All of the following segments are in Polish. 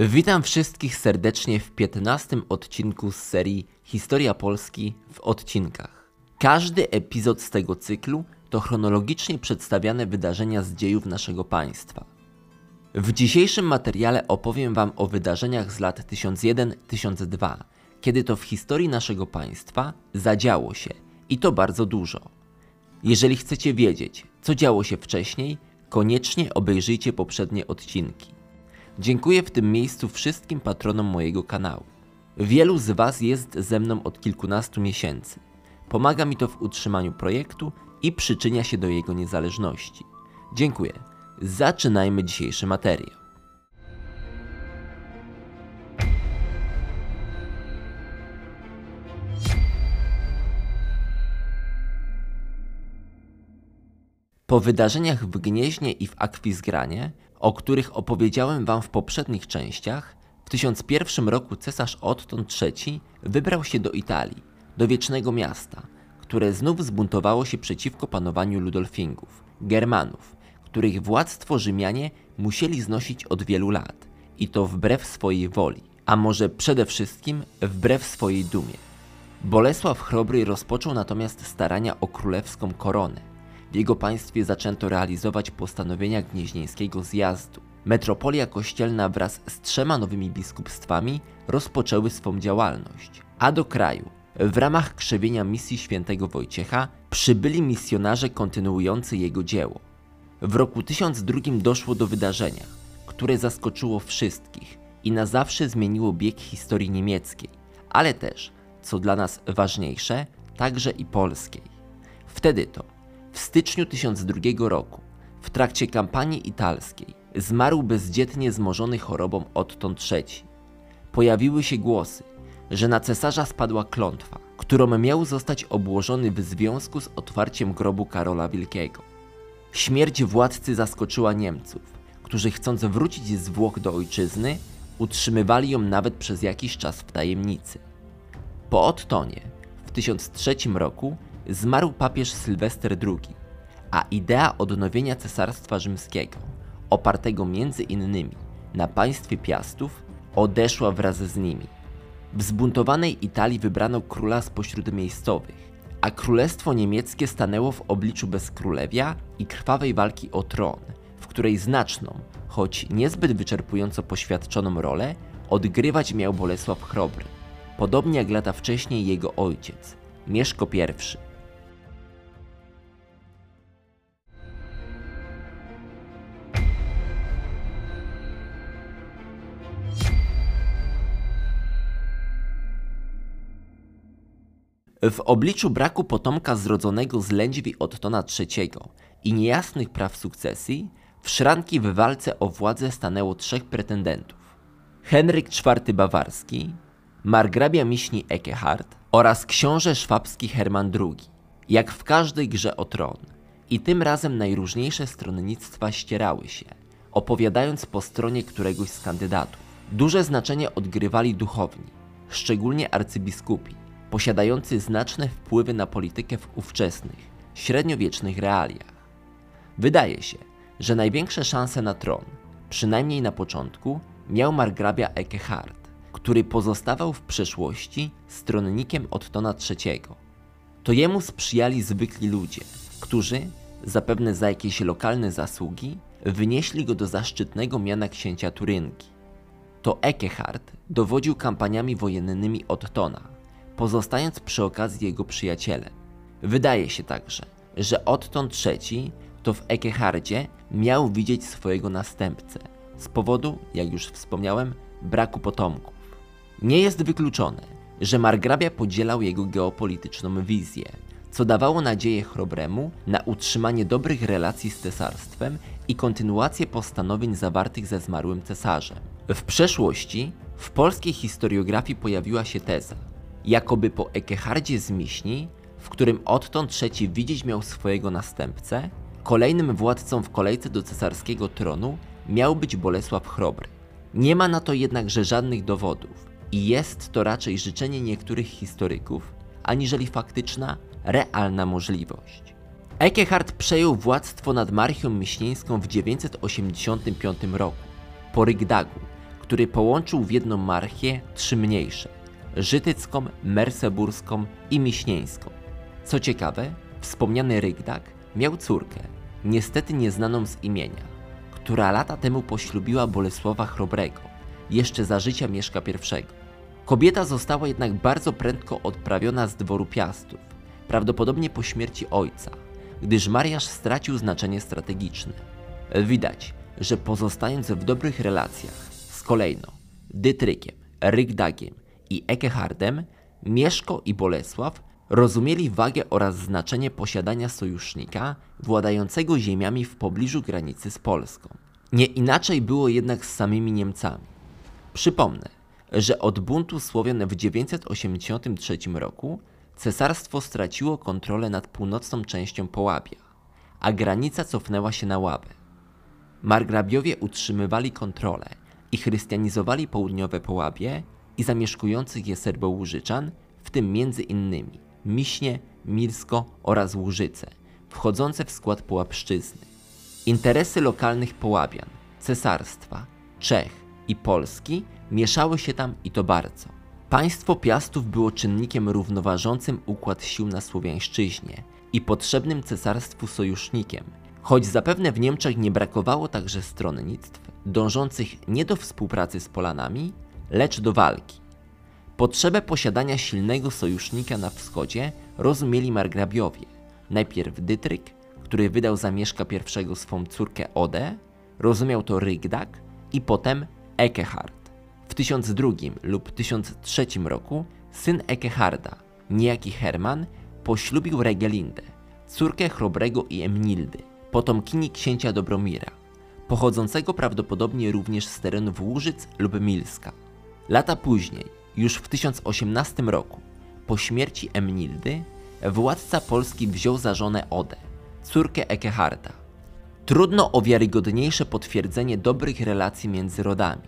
Witam wszystkich serdecznie w 15 odcinku z serii Historia Polski w odcinkach. Każdy epizod z tego cyklu to chronologicznie przedstawiane wydarzenia z dziejów naszego państwa. W dzisiejszym materiale opowiem Wam o wydarzeniach z lat 1001-1002, kiedy to w historii naszego państwa zadziało się i to bardzo dużo. Jeżeli chcecie wiedzieć, co działo się wcześniej, koniecznie obejrzyjcie poprzednie odcinki. Dziękuję w tym miejscu wszystkim patronom mojego kanału. Wielu z Was jest ze mną od kilkunastu miesięcy. Pomaga mi to w utrzymaniu projektu i przyczynia się do jego niezależności. Dziękuję. Zaczynajmy dzisiejszy materiał. Po wydarzeniach w Gnieźnie i w Akwizgranie, o których opowiedziałem Wam w poprzednich częściach, w 1001 roku cesarz Otton III wybrał się do Italii, do Wiecznego Miasta, które znów zbuntowało się przeciwko panowaniu Ludolfingów, Germanów, których władztwo Rzymianie musieli znosić od wielu lat i to wbrew swojej woli, a może przede wszystkim wbrew swojej dumie. Bolesław Chrobry rozpoczął natomiast starania o królewską koronę. W jego państwie zaczęto realizować postanowienia gnieźnieńskiego zjazdu. Metropolia kościelna wraz z trzema nowymi biskupstwami rozpoczęły swą działalność, a do kraju w ramach krzewienia misji świętego Wojciecha przybyli misjonarze kontynuujący jego dzieło. W roku 1002 doszło do wydarzenia, które zaskoczyło wszystkich i na zawsze zmieniło bieg historii niemieckiej, ale też, co dla nas ważniejsze, także i polskiej. Wtedy to, w styczniu 1002 roku, w trakcie kampanii italskiej, zmarł bezdzietnie zmożony chorobą Otton III. Pojawiły się głosy, że na cesarza spadła klątwa, którą miał zostać obłożony w związku z otwarciem grobu Karola Wielkiego. Śmierć władcy zaskoczyła Niemców, którzy chcąc wrócić z Włoch do ojczyzny, utrzymywali ją nawet przez jakiś czas w tajemnicy. Po Ottonie w 1003 roku zmarł papież Sylwester II, a idea odnowienia cesarstwa rzymskiego, opartego między innymi na państwie Piastów, odeszła wraz z nimi. W zbuntowanej Italii wybrano króla spośród miejscowych, a królestwo niemieckie stanęło w obliczu bezkrólewia i krwawej walki o tron, w której znaczną, choć niezbyt wyczerpująco poświadczoną rolę odgrywać miał Bolesław Chrobry, podobnie jak lata wcześniej jego ojciec, Mieszko I. W obliczu braku potomka zrodzonego z lędźwi Ottona III i niejasnych praw sukcesji, w szranki w walce o władzę stanęło trzech pretendentów. Henryk IV Bawarski, margrabia Miśni Ekehard oraz książę szwabski Herman II. Jak w każdej grze o tron. I tym razem najróżniejsze stronnictwa ścierały się, opowiadając po stronie któregoś z kandydatów. Duże znaczenie odgrywali duchowni, szczególnie arcybiskupi, posiadający znaczne wpływy na politykę w ówczesnych, średniowiecznych realiach. Wydaje się, że największe szanse na tron, przynajmniej na początku, miał margrabia Ekehard, który pozostawał w przeszłości stronnikiem Ottona III. To jemu sprzyjali zwykli ludzie, którzy, zapewne za jakieś lokalne zasługi, wynieśli go do zaszczytnego miana księcia Turynki. To Ekehard dowodził kampaniami wojennymi Ottona, pozostając przy okazji jego przyjacielem. Wydaje się także, że Otton III to w Ekehardzie miał widzieć swojego następcę z powodu, jak już wspomniałem, braku potomków. Nie jest wykluczone, że margrabia podzielał jego geopolityczną wizję, co dawało nadzieję Chrobremu na utrzymanie dobrych relacji z cesarstwem i kontynuację postanowień zawartych ze zmarłym cesarzem. W przeszłości w polskiej historiografii pojawiła się teza, jakoby po Ekehardzie z Miśni, w którym odtąd trzeci widzieć miał swojego następcę, kolejnym władcą w kolejce do cesarskiego tronu miał być Bolesław Chrobry. Nie ma na to jednakże żadnych dowodów i jest to raczej życzenie niektórych historyków, aniżeli faktyczna, realna możliwość. Ekehard przejął władztwo nad Marchią Miśnieńską w 985 roku, po Rygdagu, który połączył w jedną marchię trzy mniejsze żytycką, merseburską i miśnieńską. Co ciekawe, wspomniany Rygdak miał córkę, niestety nieznaną z imienia, która lata temu poślubiła Bolesława Chrobrego, jeszcze za życia Mieszka I. Kobieta została jednak bardzo prędko odprawiona z dworu Piastów, prawdopodobnie po śmierci ojca, gdyż mariaż stracił znaczenie strategiczne. Widać, że pozostając w dobrych relacjach z kolejno Dytrykiem, Rygdagiem i Ekehardem, Mieszko i Bolesław rozumieli wagę oraz znaczenie posiadania sojusznika władającego ziemiami w pobliżu granicy z Polską. Nie inaczej było jednak z samymi Niemcami. Przypomnę, że od buntu Słowian w 983 roku cesarstwo straciło kontrolę nad północną częścią Połabia, a granica cofnęła się na Łabę. Margrabiowie utrzymywali kontrolę i chrystianizowali południowe Połabie i zamieszkujących je Serbołużyczan, w tym między innymi Miśnie, Milsko oraz Łużyce, wchodzące w skład Połapszczyzny. Interesy lokalnych Połabian, cesarstwa, Czech i Polski mieszały się tam i to bardzo. Państwo Piastów było czynnikiem równoważącym układ sił na Słowiańszczyźnie i potrzebnym cesarstwu sojusznikiem, choć zapewne w Niemczech nie brakowało także stronnictw dążących nie do współpracy z Polanami, lecz do walki. Potrzebę posiadania silnego sojusznika na wschodzie rozumieli margrabiowie. Najpierw Dytryk, który wydał za Mieszka I swą córkę Odę, rozumiał to Rygdak i potem Ekehard. W 1002 lub 1003 roku syn Ekeharda, niejaki Herman, poślubił Regelindę, córkę Chrobrego i Emnildy, potomkini księcia Dobromira, pochodzącego prawdopodobnie również z terenów Łużyc lub Milska. Lata później, już w 1018 roku, po śmierci Emnildy, władca Polski wziął za żonę Odę, córkę Ekeharda. Trudno o wiarygodniejsze potwierdzenie dobrych relacji między rodami.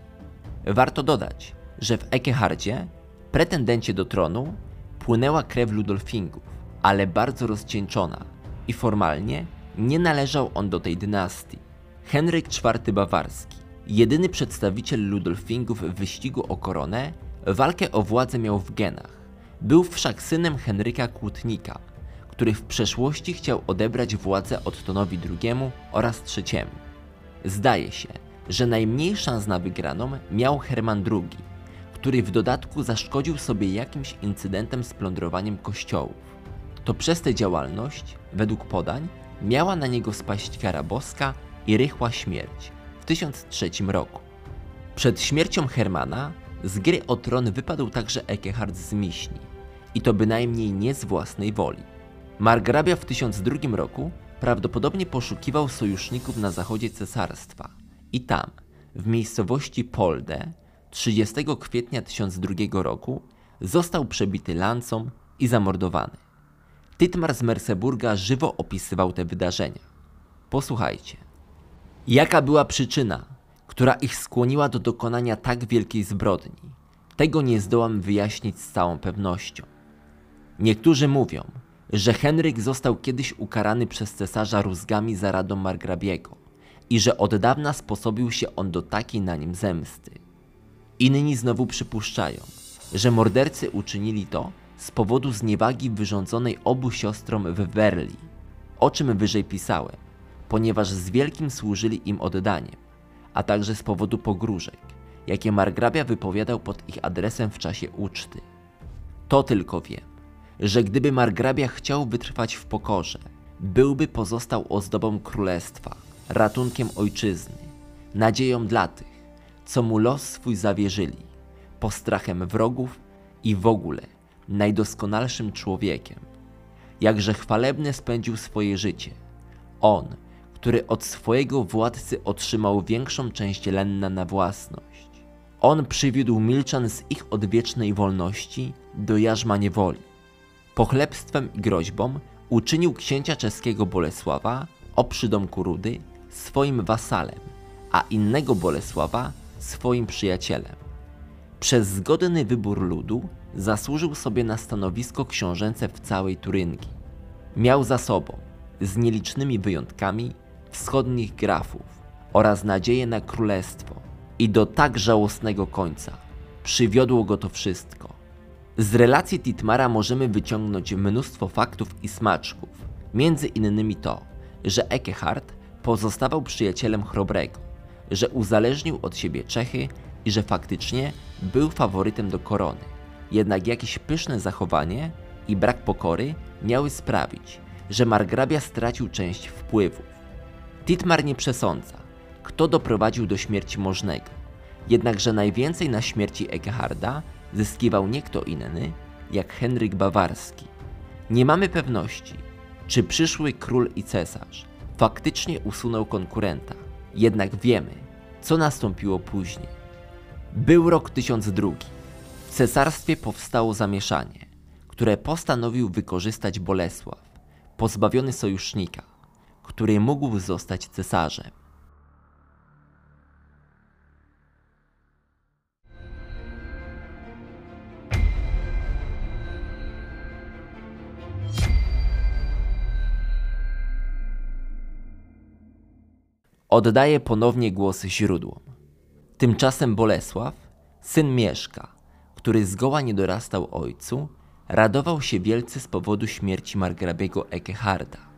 Warto dodać, że w Ekehardzie, pretendencie do tronu, płynęła krew Ludolfingów, ale bardzo rozcieńczona i formalnie nie należał on do tej dynastii. Henryk IV Bawarski, jedyny przedstawiciel Ludolfingów w wyścigu o koronę, walkę o władzę miał w genach. Był wszak synem Henryka Kłótnika, który w przeszłości chciał odebrać władzę Ottonowi II oraz III. Zdaje się, że najmniej szans na wygraną miał Herman II, który w dodatku zaszkodził sobie jakimś incydentem z plądrowaniem kościołów. To przez tę działalność, według podań, miała na niego spaść kara boska i rychła śmierć 1003 roku. Przed śmiercią Hermana z gry o tron wypadł także Ekehard z Miśni i to bynajmniej nie z własnej woli. Margrabia w 1002 roku prawdopodobnie poszukiwał sojuszników na zachodzie cesarstwa i tam, w miejscowości Polde, 30 kwietnia 1002 roku został przebity lancą i zamordowany. Tytmar z Merseburga żywo opisywał te wydarzenia. Posłuchajcie. Jaka była przyczyna, która ich skłoniła do dokonania tak wielkiej zbrodni? Tego nie zdołam wyjaśnić z całą pewnością. Niektórzy mówią, że Henryk został kiedyś ukarany przez cesarza rózgami za radą Margrabiego i że od dawna sposobił się on do takiej na nim zemsty. Inni znowu przypuszczają, że mordercy uczynili to z powodu zniewagi wyrządzonej obu siostrom w Werli, o czym wyżej pisałem, ponieważ z wielkim służyli im oddaniem, a także z powodu pogróżek, jakie margrabia wypowiadał pod ich adresem w czasie uczty. To tylko wiem, że gdyby margrabia chciał wytrwać w pokorze, byłby pozostał ozdobą królestwa, ratunkiem ojczyzny, nadzieją dla tych, co mu los swój zawierzyli, postrachem wrogów i w ogóle najdoskonalszym człowiekiem. Jakże chwalebne spędził swoje życie. On, który od swojego władcy otrzymał większą część lenna na własność. On przywiódł milczan z ich odwiecznej wolności do jarzma niewoli. Pochlebstwem i groźbą uczynił księcia czeskiego Bolesława o przydomku Rudy swoim wasalem, a innego Bolesława swoim przyjacielem. Przez zgodny wybór ludu zasłużył sobie na stanowisko książęce w całej Turyngii. Miał za sobą, z nielicznymi wyjątkami, wschodnich grafów oraz nadzieję na królestwo, I do tak żałosnego końca przywiodło go to wszystko. Z relacji Titmara możemy wyciągnąć mnóstwo faktów i smaczków. Między innymi to, że Ekehard pozostawał przyjacielem Chrobrego, że uzależnił od siebie Czechy i że faktycznie był faworytem do korony. Jednak jakieś pyszne zachowanie i brak pokory miały sprawić, że margrabia stracił część wpływów. Titmar nie przesądza, kto doprowadził do śmierci możnego, jednakże najwięcej na śmierci Ekeharda zyskiwał nie kto inny, jak Henryk Bawarski. Nie mamy pewności, czy przyszły król i cesarz faktycznie usunął konkurenta, jednak wiemy, co nastąpiło później. Był rok 1002. W cesarstwie powstało zamieszanie, które postanowił wykorzystać Bolesław, pozbawiony sojusznika, który mógł zostać cesarzem. Oddaje ponownie głos źródłom. Tymczasem Bolesław, syn Mieszka, który zgoła nie dorastał ojcu, radował się wielce z powodu śmierci margrabiego Ekeharda.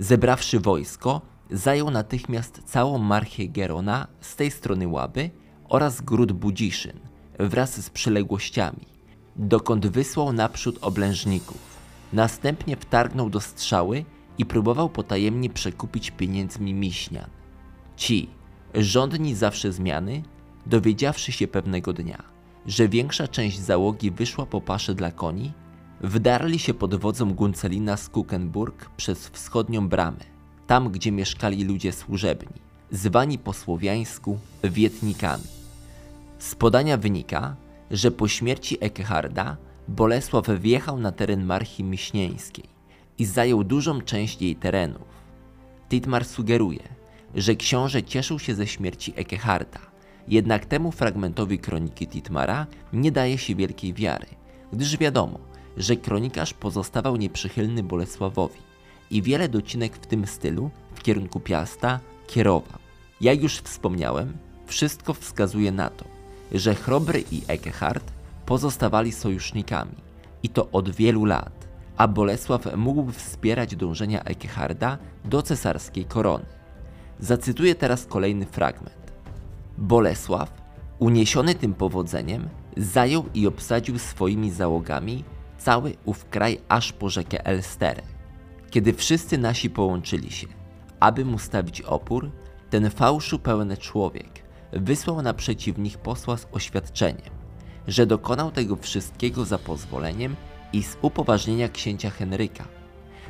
Zebrawszy wojsko, zajął natychmiast całą marchię Gerona z tej strony Łaby oraz gród Budziszyn wraz z przyległościami, dokąd wysłał naprzód oblężników. Następnie wtargnął do strzały i próbował potajemnie przekupić pieniędzmi miśnian. Ci, rządni zawsze zmiany, dowiedziawszy się pewnego dnia, że większa część załogi wyszła po pasze dla koni, wdarli się pod wodzą Guncelina z Kukenburg przez wschodnią bramę, tam gdzie mieszkali ludzie służebni, zwani po słowiańsku Wietnikami. Z podania wynika, że po śmierci Ekeharda Bolesław wjechał na teren Marchi Miśnieńskiej i zajął dużą część jej terenów. Titmar sugeruje, że książę cieszył się ze śmierci Ekeharda, jednak temu fragmentowi kroniki Titmara nie daje się wielkiej wiary, gdyż wiadomo, że kronikarz pozostawał nieprzychylny Bolesławowi i wiele docinek w tym stylu w kierunku Piasta kierował. Jak już wspomniałem, wszystko wskazuje na to, że Chrobry i Ekehard pozostawali sojusznikami i to od wielu lat, a Bolesław mógł wspierać dążenia Ekeharda do cesarskiej korony. Zacytuję teraz kolejny fragment. Bolesław, uniesiony tym powodzeniem, zajął i obsadził swoimi załogami cały ów kraj aż po rzekę Elsterę. Kiedy wszyscy nasi połączyli się, aby mu stawić opór, ten fałszu pełny człowiek wysłał naprzeciw nich posła z oświadczeniem, że dokonał tego wszystkiego za pozwoleniem i z upoważnienia księcia Henryka,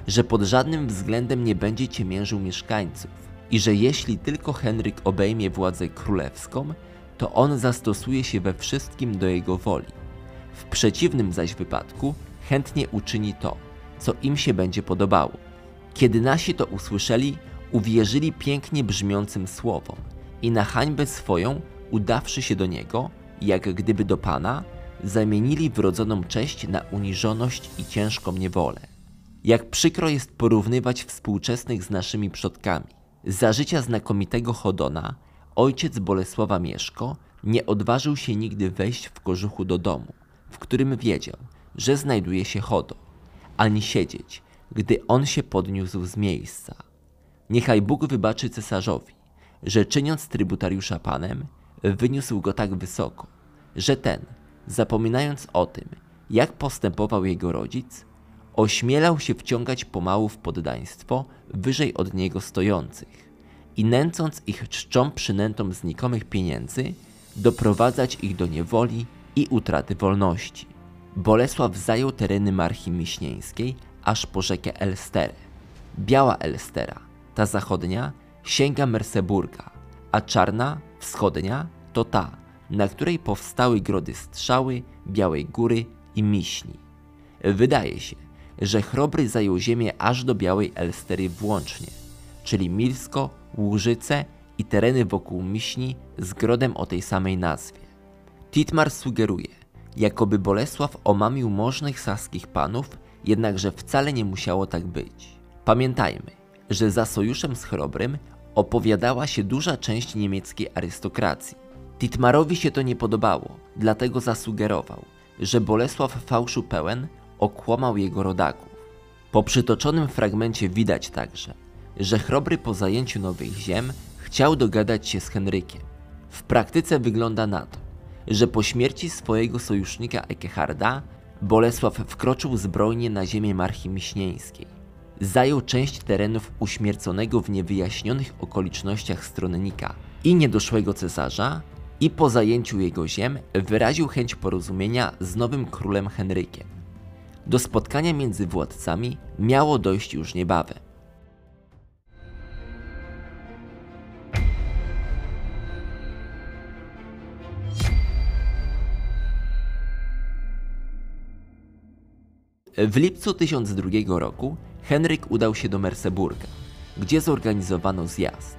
że pod żadnym względem nie będzie ciemiężył mieszkańców i że jeśli tylko Henryk obejmie władzę królewską, to on zastosuje się we wszystkim do jego woli. Przeciwnym zaś wypadku chętnie uczyni to, co im się będzie podobało. Kiedy nasi to usłyszeli, uwierzyli pięknie brzmiącym słowom i na hańbę swoją, udawszy się do niego, jak gdyby do Pana, zamienili wrodzoną cześć na uniżoność i ciężką niewolę. Jak przykro jest porównywać współczesnych z naszymi przodkami. Za życia znakomitego Chodona, ojciec Bolesława Mieszko nie odważył się nigdy wejść w kożuchu do domu, w którym wiedział, że znajduje się Chodo, ani siedzieć, gdy on się podniósł z miejsca. Niechaj Bóg wybaczy cesarzowi, że czyniąc trybutariusza panem, wyniósł go tak wysoko, że ten, zapominając o tym, jak postępował jego rodzic, ośmielał się wciągać pomału w poddaństwo wyżej od niego stojących i nęcąc ich czczą przynętą znikomych pieniędzy, doprowadzać ich do niewoli i utraty wolności. Bolesław zajął tereny Marchi Miśnieńskiej aż po rzekę Elsterę. Biała Elstera, ta zachodnia, sięga Merseburga, a czarna, wschodnia, to ta, na której powstały grody Strzały, Białej Góry i Miśni. Wydaje się, że Chrobry zajął ziemię aż do Białej Elstery włącznie, czyli Milsko, Łużyce i tereny wokół Miśni z grodem o tej samej nazwie. Titmar sugeruje, jakoby Bolesław omamił możnych saskich panów, jednakże wcale nie musiało tak być. Pamiętajmy, że za sojuszem z Chrobrym opowiadała się duża część niemieckiej arystokracji. Titmarowi się to nie podobało, dlatego zasugerował, że Bolesław fałszu pełen okłamał jego rodaków. Po przytoczonym fragmencie widać także, że Chrobry po zajęciu Nowych Ziem chciał dogadać się z Henrykiem. W praktyce wygląda na to, że po śmierci swojego sojusznika Ekeharda Bolesław wkroczył zbrojnie na ziemię Marchi Miśnieńskiej. Zajął część terenów uśmierconego w niewyjaśnionych okolicznościach stronnika i niedoszłego cesarza i po zajęciu jego ziem wyraził chęć porozumienia z nowym królem Henrykiem. Do spotkania między władcami miało dojść już niebawem. W lipcu 1002 roku Henryk udał się do Merseburga, gdzie zorganizowano zjazd.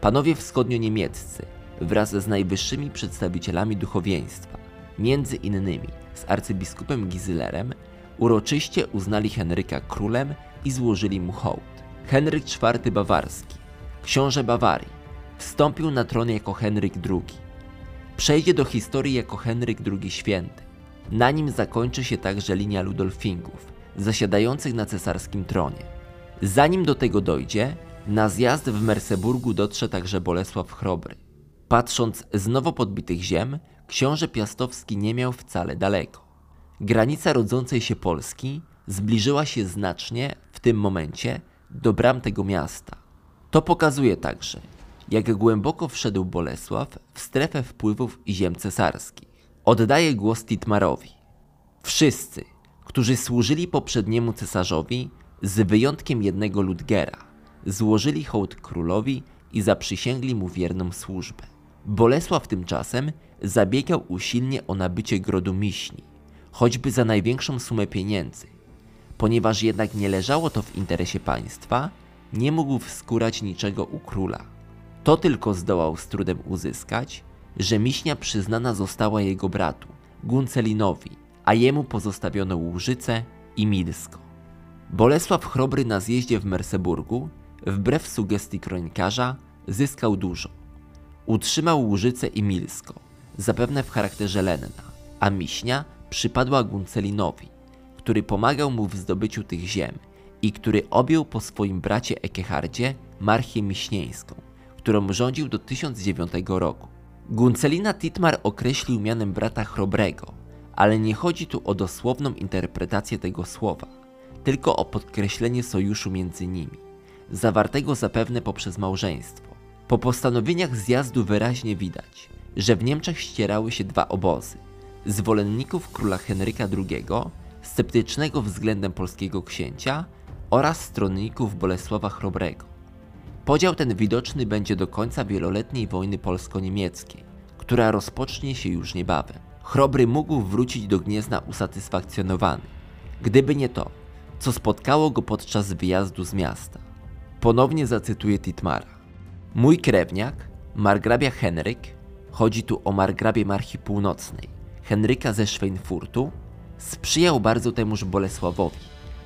Panowie wschodnio-niemieccy wraz z najwyższymi przedstawicielami duchowieństwa, między innymi z arcybiskupem Gizylerem, uroczyście uznali Henryka królem i złożyli mu hołd. Henryk IV Bawarski, książę Bawarii, wstąpił na tron jako Henryk II. Przejdzie do historii jako Henryk II Święty. Na nim zakończy się także linia Ludolfingów, zasiadających na cesarskim tronie. Zanim do tego dojdzie, na zjazd w Merseburgu dotrze także Bolesław Chrobry. Patrząc z nowo podbitych ziem, książę Piastowski nie miał wcale daleko. Granica rodzącej się Polski zbliżyła się znacznie w tym momencie do bram tego miasta. To pokazuje także, jak głęboko wszedł Bolesław w strefę wpływów ziem cesarskich. Oddaję głos Titmarowi. Wszyscy, którzy służyli poprzedniemu cesarzowi, z wyjątkiem jednego Ludgera, złożyli hołd królowi i zaprzysięgli mu wierną służbę. Bolesław tymczasem zabiegał usilnie o nabycie grodu Miśni, choćby za największą sumę pieniędzy. Ponieważ jednak nie leżało to w interesie państwa, nie mógł wskórać niczego u króla. To tylko zdołał z trudem uzyskać, że Miśnia przyznana została jego bratu, Guncelinowi, a jemu pozostawiono Łużyce i Milsko. Bolesław Chrobry na zjeździe w Merseburgu, wbrew sugestii kronikarza, zyskał dużo. Utrzymał Łużyce i Milsko, zapewne w charakterze Lenna, a Miśnia przypadła Guncelinowi, który pomagał mu w zdobyciu tych ziem i który objął po swoim bracie Ekehardzie Marchię Miśnieńską, którą rządził do 1009 roku. Guncelina Titmar określił mianem brata Chrobrego, ale nie chodzi tu o dosłowną interpretację tego słowa, tylko o podkreślenie sojuszu między nimi, zawartego zapewne poprzez małżeństwo. Po postanowieniach zjazdu wyraźnie widać, że w Niemczech ścierały się dwa obozy: zwolenników króla Henryka II, sceptycznego względem polskiego księcia, oraz stronników Bolesława Chrobrego. Podział ten widoczny będzie do końca wieloletniej wojny polsko-niemieckiej, która rozpocznie się już niebawem. Chrobry mógł wrócić do Gniezna usatysfakcjonowany, gdyby nie to, co spotkało go podczas wyjazdu z miasta. Ponownie zacytuję Titmara. Mój krewniak, margrabia Henryk, chodzi tu o margrabię Marchi Północnej, Henryka ze Schweinfurtu, sprzyjał bardzo temuż Bolesławowi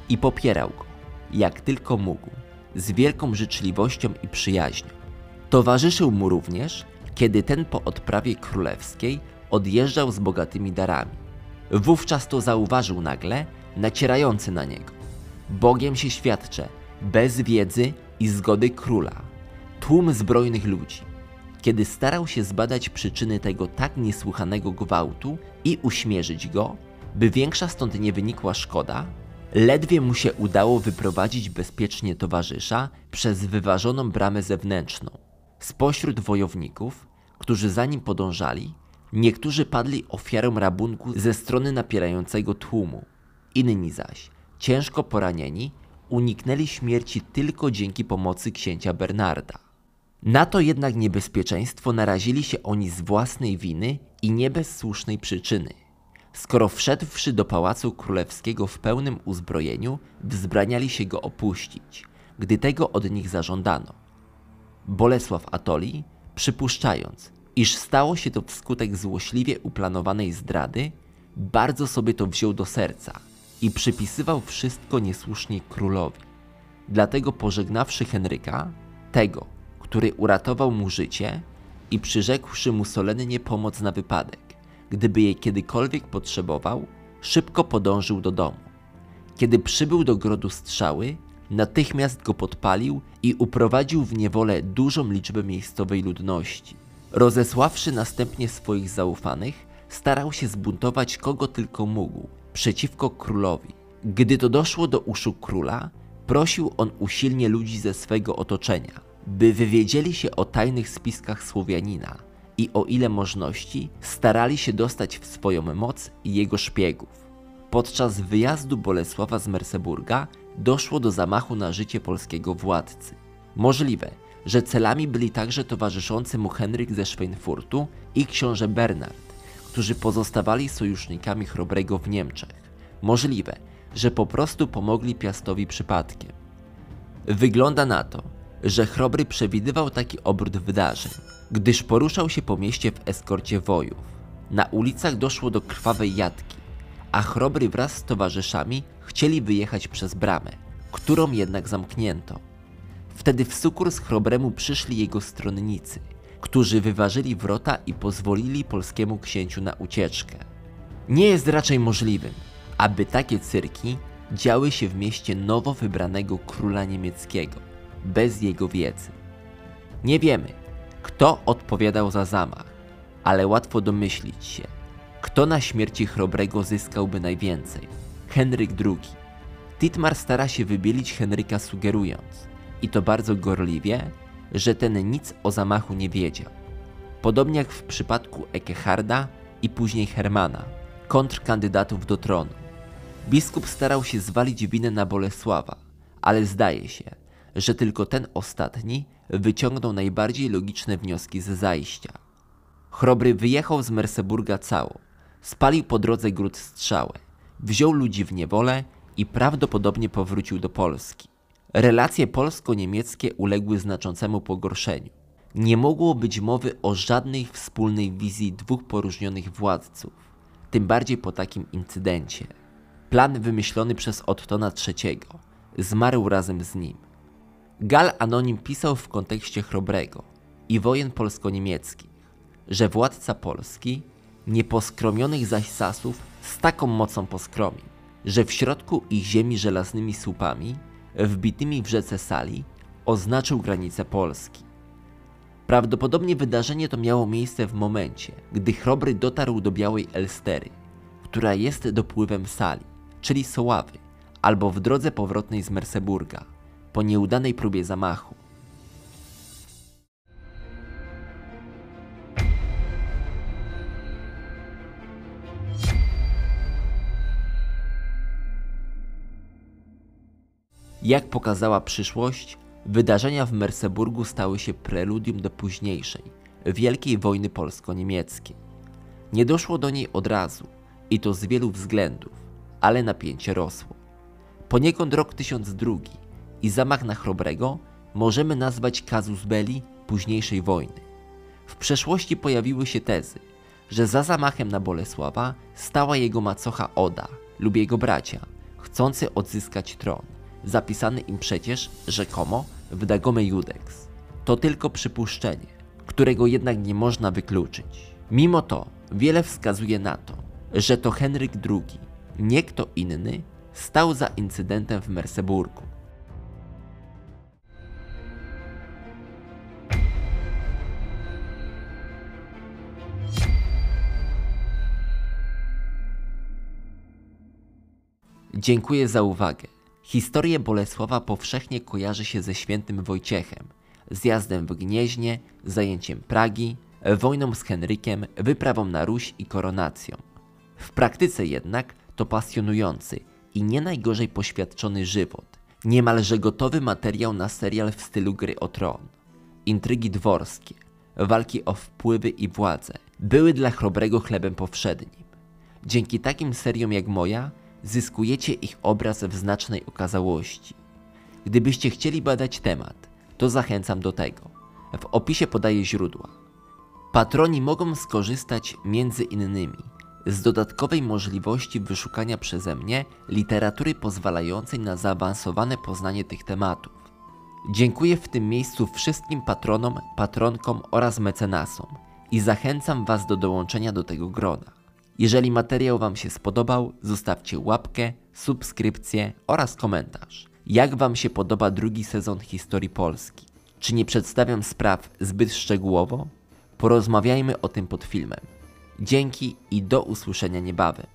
i popierał go, jak tylko mógł, z wielką życzliwością i przyjaźnią. Towarzyszył mu również, kiedy ten po odprawie królewskiej odjeżdżał z bogatymi darami. Wówczas to zauważył nagle nacierający na niego. Bogiem się świadczę, bez wiedzy i zgody króla, tłum zbrojnych ludzi. Kiedy starał się zbadać przyczyny tego tak niesłychanego gwałtu i uśmierzyć go, by większa stąd nie wynikła szkoda, ledwie mu się udało wyprowadzić bezpiecznie towarzysza przez wyważoną bramę zewnętrzną. Spośród wojowników, którzy za nim podążali, niektórzy padli ofiarą rabunku ze strony napierającego tłumu, inni zaś, ciężko poranieni, uniknęli śmierci tylko dzięki pomocy księcia Bernarda. Na to jednak niebezpieczeństwo narazili się oni z własnej winy i nie bez słusznej przyczyny. Skoro wszedłszy do pałacu królewskiego w pełnym uzbrojeniu, wzbraniali się go opuścić, gdy tego od nich zażądano. Bolesław Atoli, przypuszczając, iż stało się to wskutek złośliwie uplanowanej zdrady, bardzo sobie to wziął do serca i przypisywał wszystko niesłusznie królowi. Dlatego pożegnawszy Henryka, tego, który uratował mu życie, i przyrzekłszy mu solennie pomoc na wypadek, gdyby jej kiedykolwiek potrzebował, szybko podążył do domu. Kiedy przybył do grodu strzały, natychmiast go podpalił i uprowadził w niewolę dużą liczbę miejscowej ludności. Rozesławszy następnie swoich zaufanych, starał się zbuntować kogo tylko mógł przeciwko królowi. Gdy to doszło do uszu króla, prosił on usilnie ludzi ze swego otoczenia, by wywiedzieli się o tajnych spiskach Słowianina i o ile możności starali się dostać w swoją moc jego szpiegów. Podczas wyjazdu Bolesława z Merseburga doszło do zamachu na życie polskiego władcy. Możliwe, że celami byli także towarzyszący mu Henryk ze Schweinfurtu i książę Bernard, którzy pozostawali sojusznikami Chrobrego w Niemczech. Możliwe, że po prostu pomogli Piastowi przypadkiem. Wygląda na to, że Chrobry przewidywał taki obrót wydarzeń, gdyż poruszał się po mieście w eskorcie wojów. Na ulicach doszło do krwawej jatki, a Chrobry wraz z towarzyszami chcieli wyjechać przez bramę, którą jednak zamknięto. Wtedy w sukurs Chrobremu przyszli jego stronnicy, którzy wyważyli wrota i pozwolili polskiemu księciu na ucieczkę. Nie jest raczej możliwym, aby takie cyrki działy się w mieście nowo wybranego króla niemieckiego, bez jego wiedzy. Nie wiemy, kto odpowiadał za zamach, ale łatwo domyślić się, kto na śmierci Chrobrego zyskałby najwięcej. Henryk II. Titmar stara się wybielić Henryka sugerując, i to bardzo gorliwie, że ten nic o zamachu nie wiedział. Podobnie jak w przypadku Ekeharda i później Hermana, kontrkandydatów do tronu. Biskup starał się zwalić winę na Bolesława, ale zdaje się, że tylko ten ostatni wyciągnął najbardziej logiczne wnioski ze zajścia. Chrobry wyjechał z Merseburga cało, spalił po drodze gród strzałę, wziął ludzi w niewolę i prawdopodobnie powrócił do Polski. Relacje polsko-niemieckie uległy znaczącemu pogorszeniu. Nie mogło być mowy o żadnej wspólnej wizji dwóch poróżnionych władców, tym bardziej po takim incydencie. Plan wymyślony przez Ottona III zmarł razem z nim. Gal Anonim pisał w kontekście Chrobrego i wojen polsko-niemieckich, że władca Polski nieposkromionych zaś Sasów z taką mocą poskromił, że w środku ich ziemi żelaznymi słupami wbitymi w rzece Sali, oznaczył granicę Polski. Prawdopodobnie wydarzenie to miało miejsce w momencie, gdy Chrobry dotarł do Białej Elstery, która jest dopływem Sali, czyli Soławy, albo w drodze powrotnej z Merseburga, po nieudanej próbie zamachu. Jak pokazała przyszłość, wydarzenia w Merseburgu stały się preludium do późniejszej, wielkiej wojny polsko-niemieckiej. Nie doszło do niej od razu, i to z wielu względów, ale napięcie rosło. Poniekąd rok 1002 i zamach na Chrobrego możemy nazwać casus belli późniejszej wojny. W przeszłości pojawiły się tezy, że za zamachem na Bolesława stała jego macocha Oda lub jego bracia, chcący odzyskać tron zapisany im przecież rzekomo w Dagome Judex. To tylko przypuszczenie, którego jednak nie można wykluczyć. Mimo to wiele wskazuje na to, że to Henryk II, nie kto inny, stał za incydentem w Merseburgu. Dziękuję za uwagę. Historia Bolesława powszechnie kojarzy się ze świętym Wojciechem, zjazdem w Gnieźnie, zajęciem Pragi, wojną z Henrykiem, wyprawą na Ruś i koronacją. W praktyce jednak to pasjonujący i nie najgorzej poświadczony żywot, niemalże gotowy materiał na serial w stylu gry o tron. Intrygi dworskie, walki o wpływy i władzę były dla Chrobrego chlebem powszednim. Dzięki takim seriom jak moja zyskujecie ich obraz w znacznej okazałości. Gdybyście chcieli badać temat, to zachęcam do tego. W opisie podaję źródła. Patroni mogą skorzystać między innymi z dodatkowej możliwości wyszukania przeze mnie literatury pozwalającej na zaawansowane poznanie tych tematów. Dziękuję w tym miejscu wszystkim patronom, patronkom oraz mecenasom i zachęcam Was do dołączenia do tego grona. Jeżeli materiał Wam się spodobał, zostawcie łapkę, subskrypcję oraz komentarz. Jak Wam się podoba drugi sezon historii Polski? Czy nie przedstawiam spraw zbyt szczegółowo? Porozmawiajmy o tym pod filmem. Dzięki i do usłyszenia niebawem.